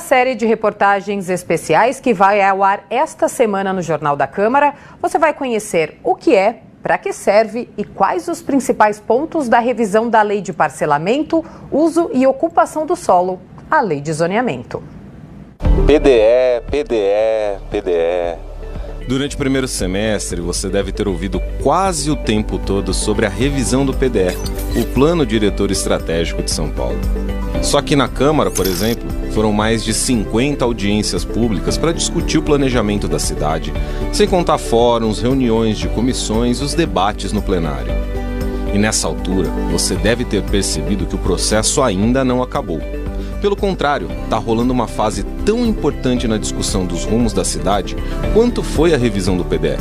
Série de reportagens especiais que vai ao ar esta semana no Jornal da Câmara, você vai conhecer o que é, para que serve e quais os principais pontos da revisão da Lei de Parcelamento, Uso e Ocupação do Solo, a Lei de Zoneamento. PDE, PDE, PDE. Durante o primeiro semestre, você deve ter ouvido quase o tempo todo sobre a revisão do PDE, o Plano Diretor Estratégico de São Paulo. Só que na Câmara, por exemplo, foram mais de 50 audiências públicas para discutir o planejamento da cidade, sem contar fóruns, reuniões de comissões e os debates no plenário. E nessa altura, você deve ter percebido que o processo ainda não acabou. Pelo contrário, está rolando uma fase tão importante na discussão dos rumos da cidade quanto foi a revisão do PDE.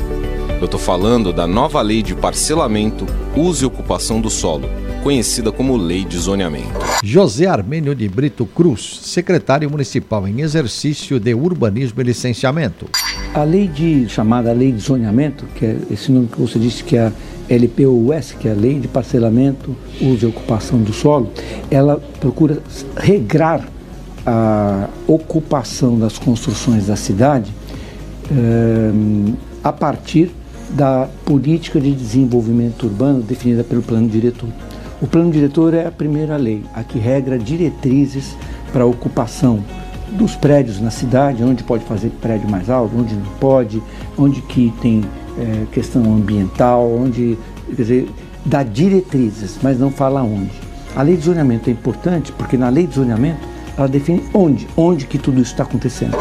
Eu estou falando da nova lei de parcelamento, uso e ocupação do solo, conhecida como Lei de Zoneamento. José Armênio de Brito Cruz, secretário municipal em exercício de urbanismo e licenciamento. A lei de chamada Lei de Zoneamento, que é esse nome que você disse que é a LPUS, que é a Lei de Parcelamento, Uso e Ocupação do Solo, ela procura regrar a ocupação das construções da cidade eh, a partir da política de desenvolvimento urbano definida pelo plano diretor. O plano diretor é a primeira lei, a que regra diretrizes para a ocupação dos prédios na cidade, onde pode fazer prédio mais alto, onde não pode, onde que tem é, questão ambiental, onde, quer dizer, dá diretrizes, mas não fala onde. A lei de zoneamento é importante porque na lei de zoneamento ela define onde, onde que tudo isso está acontecendo.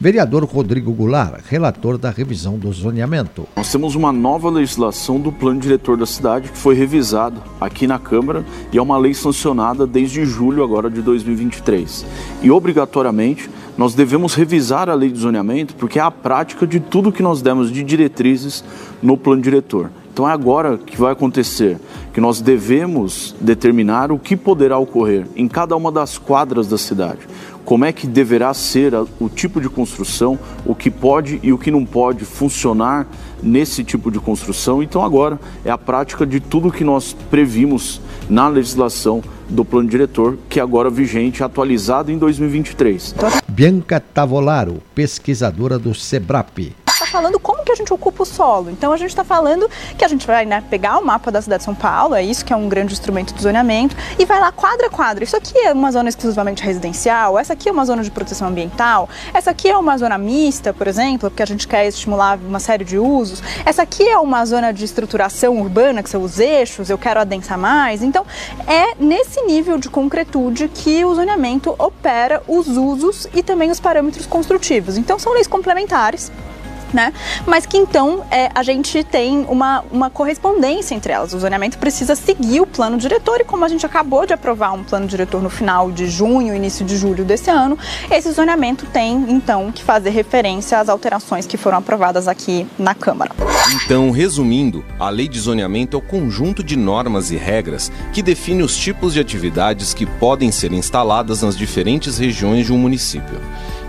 Vereador Rodrigo Goulart, relator da revisão do zoneamento. Nós temos uma nova legislação do plano diretor da cidade que foi revisado aqui na Câmara e é uma lei sancionada desde julho agora de 2023. E obrigatoriamente nós devemos revisar a lei de zoneamento porque é a prática de tudo que nós demos de diretrizes no plano diretor. Então é agora que vai acontecer, que nós devemos determinar o que poderá ocorrer em cada uma das quadras da cidade. Como é que deverá ser o tipo de construção, o que pode e o que não pode funcionar nesse tipo de construção. Então agora é a prática de tudo que nós previmos na legislação do plano diretor, que é agora vigente, atualizado em 2023. Bianca Tavolaro, pesquisadora do SEBRAP está falando como que a gente ocupa o solo. Então a gente está falando que a gente vai né, pegar o mapa da cidade de São Paulo, é isso que é um grande instrumento de zoneamento, e vai lá quadra a quadra. Isso aqui é uma zona exclusivamente residencial, essa aqui é uma zona de proteção ambiental, essa aqui é uma zona mista, por exemplo, porque a gente quer estimular uma série de usos, essa aqui é uma zona de estruturação urbana, que são os eixos, eu quero adensar mais. Então é nesse nível de concretude que o zoneamento opera os usos e também os parâmetros construtivos. Então são leis complementares né? Mas que então é, a gente tem uma, uma correspondência entre elas. O zoneamento precisa seguir o plano diretor e como a gente acabou de aprovar um plano diretor no final de junho, início de julho desse ano, esse zoneamento tem então que fazer referência às alterações que foram aprovadas aqui na Câmara. Então, resumindo, a lei de zoneamento é o conjunto de normas e regras que define os tipos de atividades que podem ser instaladas nas diferentes regiões de um município.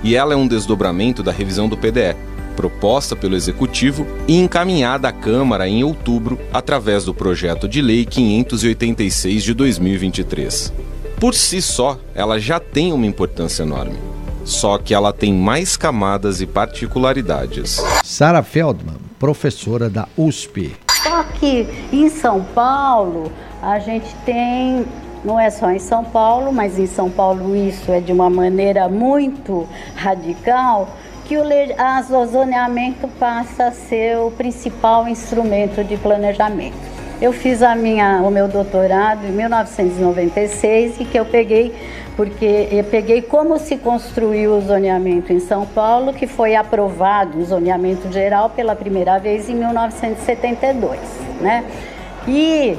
E ela é um desdobramento da revisão do PDE, proposta pelo Executivo e encaminhada à Câmara em outubro através do projeto de lei 586 de 2023. Por si só, ela já tem uma importância enorme. Só que ela tem mais camadas e particularidades. Sara Feldman, professora da USP. Só que em São Paulo a gente tem não é só em São Paulo, mas em São Paulo isso é de uma maneira muito radical, que o zoneamento passa a ser o principal instrumento de planejamento. Eu fiz a minha, o meu doutorado em 1996 e que eu peguei porque eu peguei como se construiu o zoneamento em São Paulo, que foi aprovado o zoneamento geral pela primeira vez em 1972, né? E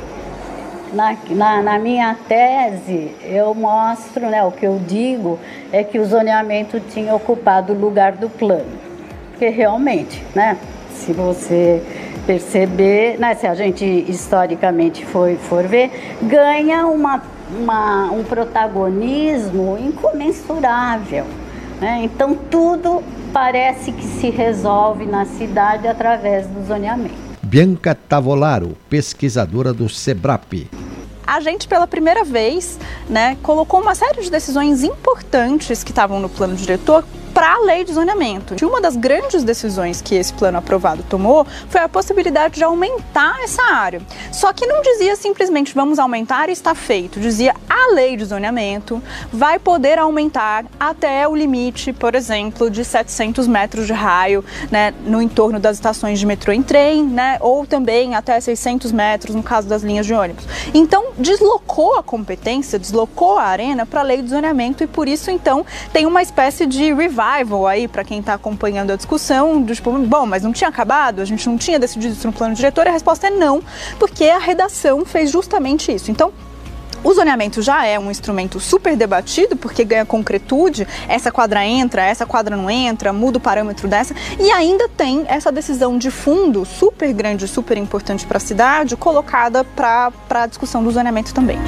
na, na, na, minha tese, eu mostro, né, o que eu digo é que o zoneamento tinha ocupado o lugar do plano. Porque realmente, né, se você perceber, né, se a gente historicamente for, for ver, ganha uma, uma, um protagonismo incomensurável. Né? Então, tudo parece que se resolve na cidade através do zoneamento. Bianca Tavolaro, pesquisadora do SEBRAP. A gente pela primeira vez, né, colocou uma série de decisões importantes que estavam no plano diretor para a lei de zoneamento. E uma das grandes decisões que esse plano aprovado tomou foi a possibilidade de aumentar essa área. Só que não dizia simplesmente vamos aumentar e está feito. Dizia a lei de zoneamento vai poder aumentar até o limite, por exemplo, de 700 metros de raio né, no entorno das estações de metrô em trem, né, ou também até 600 metros no caso das linhas de ônibus. Então, deslocou a competência, deslocou a arena para a lei de zoneamento e por isso, então, tem uma espécie de revival revival aí para quem está acompanhando a discussão, do tipo, bom, mas não tinha acabado, a gente não tinha decidido isso no plano diretor, e a resposta é não, porque a redação fez justamente isso. Então, o zoneamento já é um instrumento super debatido, porque ganha concretude, essa quadra entra, essa quadra não entra, muda o parâmetro dessa, e ainda tem essa decisão de fundo super grande, super importante para a cidade, colocada para a discussão do zoneamento também.